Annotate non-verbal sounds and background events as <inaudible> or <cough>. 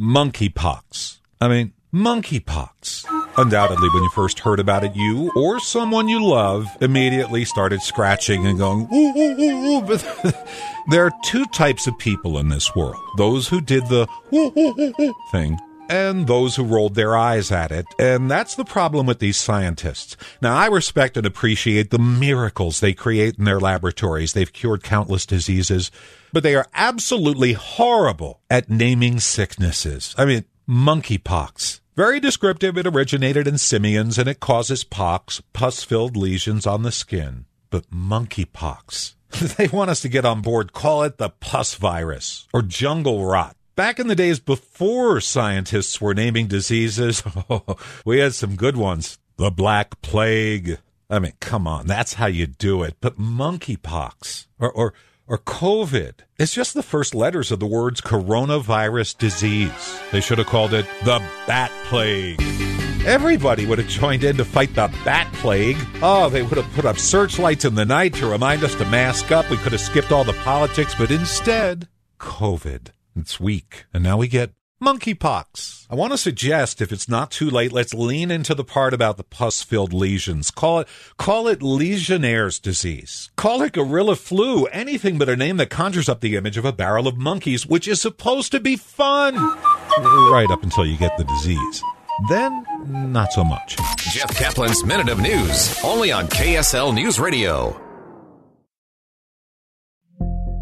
Monkeypox. I mean, monkeypox. Undoubtedly, when you first heard about it, you or someone you love immediately started scratching and going, ooh, ooh, ooh, ooh. <laughs> But there are two types of people in this world those who did the ooh, ooh, ooh, ooh thing and those who rolled their eyes at it. And that's the problem with these scientists. Now, I respect and appreciate the miracles they create in their laboratories. They've cured countless diseases, but they are absolutely horrible at naming sicknesses. I mean, monkeypox. Very descriptive. It originated in simians and it causes pox, pus filled lesions on the skin. But monkeypox. <laughs> they want us to get on board. Call it the pus virus or jungle rot. Back in the days before scientists were naming diseases, <laughs> we had some good ones. The Black Plague. I mean, come on, that's how you do it. But monkeypox or, or, or COVID, it's just the first letters of the words coronavirus disease. They should have called it the Bat Plague. Everybody would have joined in to fight the bat plague. Oh, they would have put up searchlights in the night to remind us to mask up. We could have skipped all the politics, but instead, COVID. It's weak. And now we get monkeypox. I want to suggest if it's not too late, let's lean into the part about the pus-filled lesions. Call it call it Legionnaire's disease. Call it gorilla flu, anything but a name that conjures up the image of a barrel of monkeys, which is supposed to be fun. right up until you get the disease. Then, not so much. Jeff Caplan's Minute of News, only on KSL News Radio.